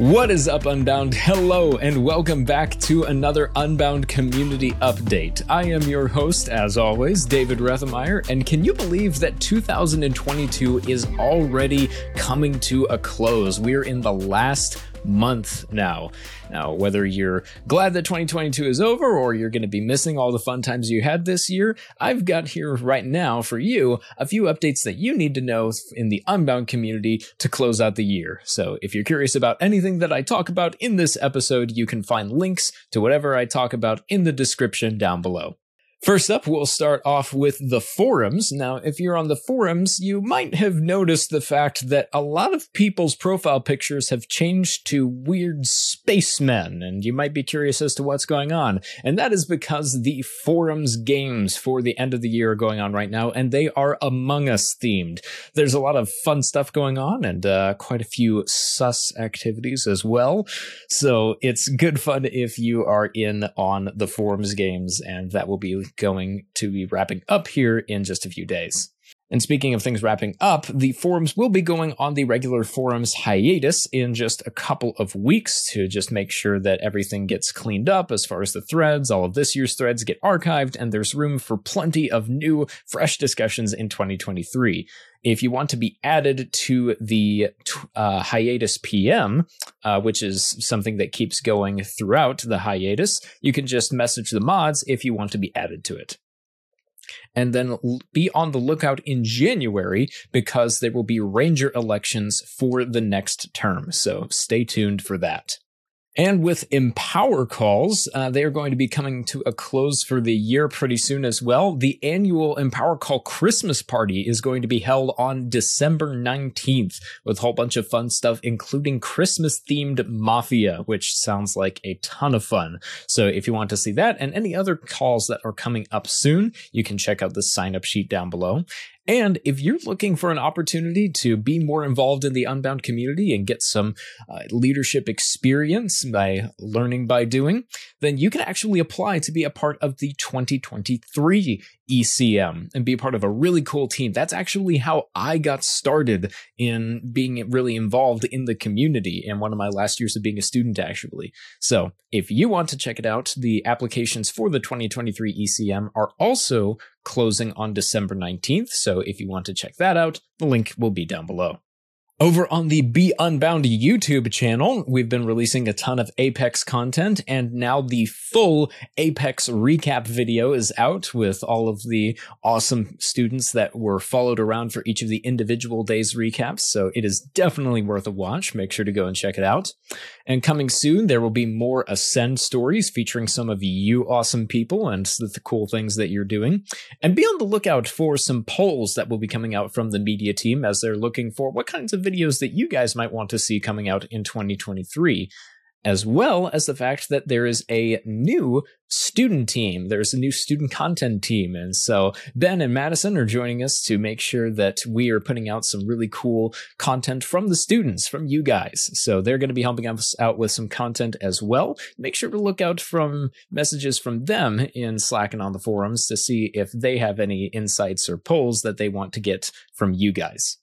What is up, Unbound? Hello, and welcome back to another Unbound community update. I am your host, as always, David Rethemeyer, and can you believe that 2022 is already coming to a close? We're in the last month now. Now, whether you're glad that 2022 is over or you're going to be missing all the fun times you had this year, I've got here right now for you a few updates that you need to know in the Unbound community to close out the year. So, if you're curious about anything that I talk about in this episode, you can find links to whatever I talk about in the description down below. First up, we'll start off with the forums. Now, if you're on the forums, you might have noticed the fact that a lot of people's profile pictures have changed to weird spacemen, and you might be curious as to what's going on. And that is because the forums games for the end of the year are going on right now, and they are Among Us themed. There's a lot of fun stuff going on, and uh, quite a few sus activities as well. So it's good fun if you are in on the forums games, and that will be going to be wrapping up here in just a few days. And speaking of things wrapping up, the forums will be going on the regular forums hiatus in just a couple of weeks to just make sure that everything gets cleaned up as far as the threads. All of this year's threads get archived, and there's room for plenty of new, fresh discussions in 2023. If you want to be added to the uh, hiatus PM, uh, which is something that keeps going throughout the hiatus, you can just message the mods if you want to be added to it and then be on the lookout in January because there will be ranger elections for the next term. So stay tuned for that. And with Empower calls, uh, they are going to be coming to a close for the year pretty soon as well. The annual Empower Call Christmas party is going to be held on December 19th with a whole bunch of fun stuff, including Christmas themed Mafia, which sounds like a ton of fun. So if you want to see that and any other calls that are coming up soon, you can check out the sign up sheet down below. And if you're looking for an opportunity to be more involved in the Unbound community and get some uh, leadership experience by learning by doing, then you can actually apply to be a part of the 2023 ECM and be part of a really cool team. That's actually how I got started in being really involved in the community in one of my last years of being a student, actually. So if you want to check it out, the applications for the 2023 ECM are also closing on December 19th. So if you want to check that out, the link will be down below. Over on the Be Unbound YouTube channel, we've been releasing a ton of Apex content, and now the full Apex recap video is out with all of the awesome students that were followed around for each of the individual days recaps. So it is definitely worth a watch. Make sure to go and check it out. And coming soon, there will be more Ascend stories featuring some of you awesome people and the cool things that you're doing. And be on the lookout for some polls that will be coming out from the media team as they're looking for what kinds of videos that you guys might want to see coming out in 2023 as well as the fact that there is a new student team. There's a new student content team. And so Ben and Madison are joining us to make sure that we are putting out some really cool content from the students, from you guys. So they're going to be helping us out with some content as well. Make sure to look out from messages from them in Slack and on the forums to see if they have any insights or polls that they want to get from you guys.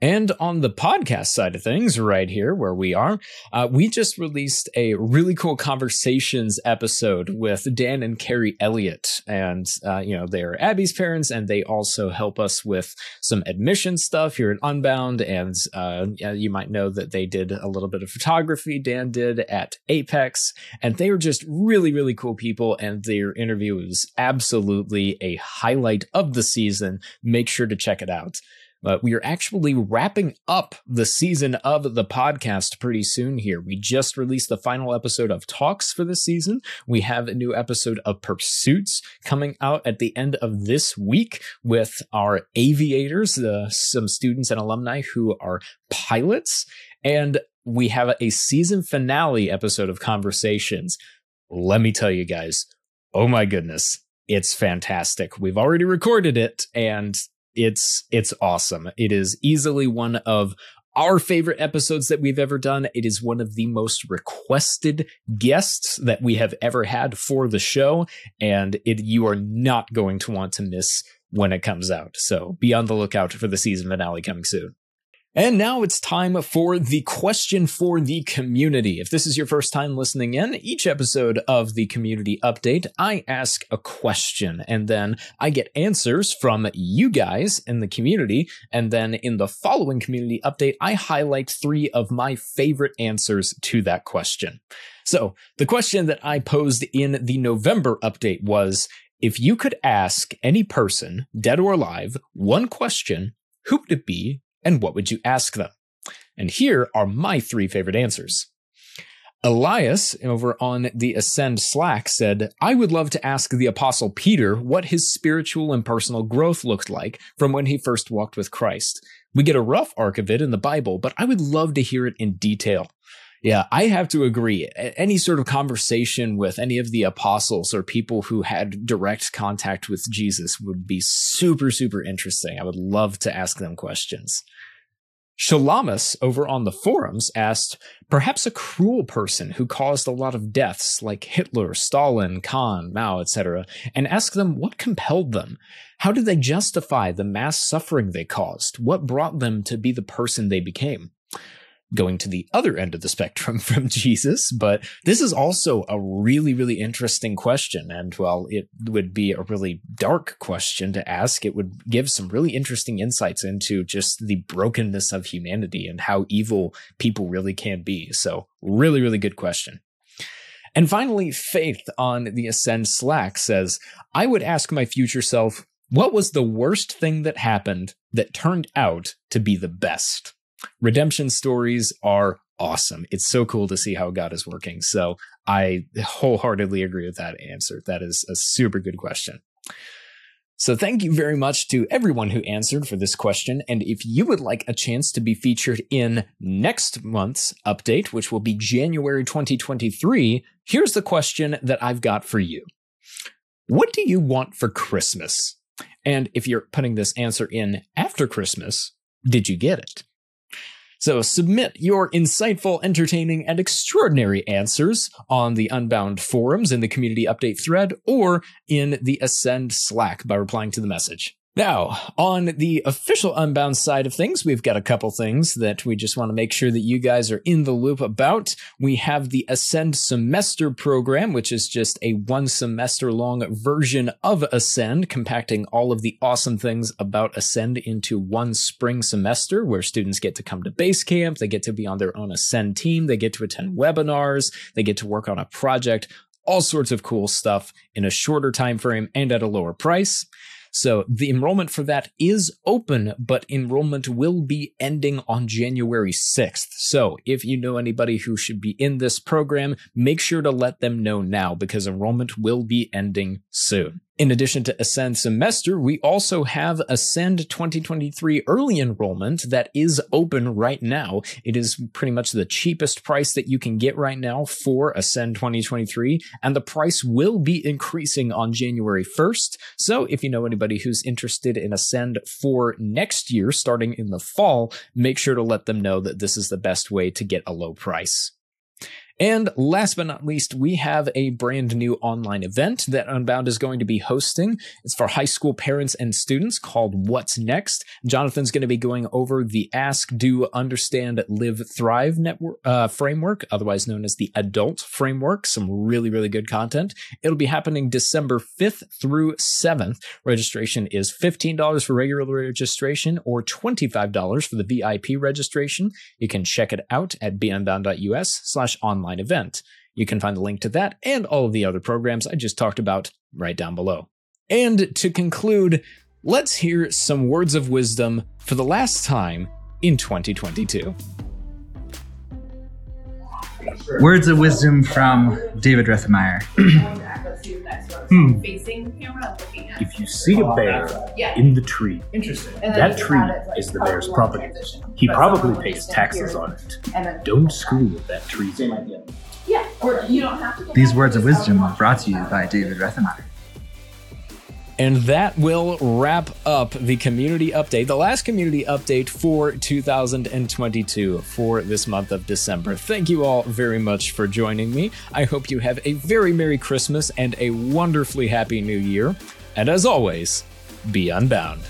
And on the podcast side of things, right here where we are, uh, we just released a really cool conversations episode with Dan and Carrie Elliott. And, uh, you know, they're Abby's parents and they also help us with some admission stuff here at Unbound. And uh, you might know that they did a little bit of photography, Dan did at Apex. And they were just really, really cool people. And their interview was absolutely a highlight of the season. Make sure to check it out. But we are actually wrapping up the season of the podcast pretty soon here. We just released the final episode of Talks for this season. We have a new episode of Pursuits coming out at the end of this week with our aviators, uh, some students and alumni who are pilots. And we have a season finale episode of Conversations. Let me tell you guys, oh my goodness, it's fantastic. We've already recorded it and it's it's awesome. It is easily one of our favorite episodes that we've ever done. It is one of the most requested guests that we have ever had for the show, and it you are not going to want to miss when it comes out. So be on the lookout for the season finale coming soon. And now it's time for the question for the community. If this is your first time listening in, each episode of the community update, I ask a question and then I get answers from you guys in the community. And then in the following community update, I highlight three of my favorite answers to that question. So the question that I posed in the November update was, if you could ask any person, dead or alive, one question, who would it be and what would you ask them? And here are my three favorite answers. Elias over on the Ascend Slack said, I would love to ask the Apostle Peter what his spiritual and personal growth looked like from when he first walked with Christ. We get a rough arc of it in the Bible, but I would love to hear it in detail. Yeah, I have to agree. Any sort of conversation with any of the apostles or people who had direct contact with Jesus would be super, super interesting. I would love to ask them questions. Shalamus over on the forums asked, perhaps a cruel person who caused a lot of deaths like Hitler, Stalin, Khan, Mao, etc., and ask them what compelled them. How did they justify the mass suffering they caused? What brought them to be the person they became? Going to the other end of the spectrum from Jesus. But this is also a really, really interesting question. And while it would be a really dark question to ask, it would give some really interesting insights into just the brokenness of humanity and how evil people really can be. So, really, really good question. And finally, Faith on the Ascend Slack says, I would ask my future self, what was the worst thing that happened that turned out to be the best? Redemption stories are awesome. It's so cool to see how God is working. So I wholeheartedly agree with that answer. That is a super good question. So thank you very much to everyone who answered for this question. And if you would like a chance to be featured in next month's update, which will be January 2023, here's the question that I've got for you. What do you want for Christmas? And if you're putting this answer in after Christmas, did you get it? So submit your insightful, entertaining, and extraordinary answers on the Unbound forums in the community update thread or in the Ascend Slack by replying to the message. Now, on the official Unbound side of things, we've got a couple things that we just want to make sure that you guys are in the loop about. We have the Ascend Semester program, which is just a one semester long version of Ascend, compacting all of the awesome things about Ascend into one spring semester where students get to come to base camp, they get to be on their own Ascend team, they get to attend webinars, they get to work on a project, all sorts of cool stuff in a shorter time frame and at a lower price. So the enrollment for that is open, but enrollment will be ending on January 6th. So if you know anybody who should be in this program, make sure to let them know now because enrollment will be ending soon. In addition to Ascend Semester, we also have Ascend 2023 early enrollment that is open right now. It is pretty much the cheapest price that you can get right now for Ascend 2023, and the price will be increasing on January 1st. So if you know anybody who's interested in Ascend for next year, starting in the fall, make sure to let them know that this is the best way to get a low price. And last but not least, we have a brand new online event that Unbound is going to be hosting. It's for high school parents and students called What's Next. Jonathan's going to be going over the Ask, Do, Understand, Live, Thrive network uh, framework, otherwise known as the Adult Framework. Some really, really good content. It'll be happening December 5th through 7th. Registration is $15 for regular registration or $25 for the VIP registration. You can check it out at beunbound.us slash online online event. You can find the link to that and all of the other programs I just talked about right down below. And to conclude, let's hear some words of wisdom for the last time in 2022. Words of wisdom from David Rethemeyer. hmm. If you see a bear in the tree, interesting. that tree is the bear's property. He probably pays taxes on it. Don't screw with that tree. Same idea. Yeah. or you don't have to. These words of wisdom are brought to you by David Rethemeyer. And that will wrap up the community update, the last community update for 2022 for this month of December. Thank you all very much for joining me. I hope you have a very Merry Christmas and a wonderfully Happy New Year. And as always, be unbound.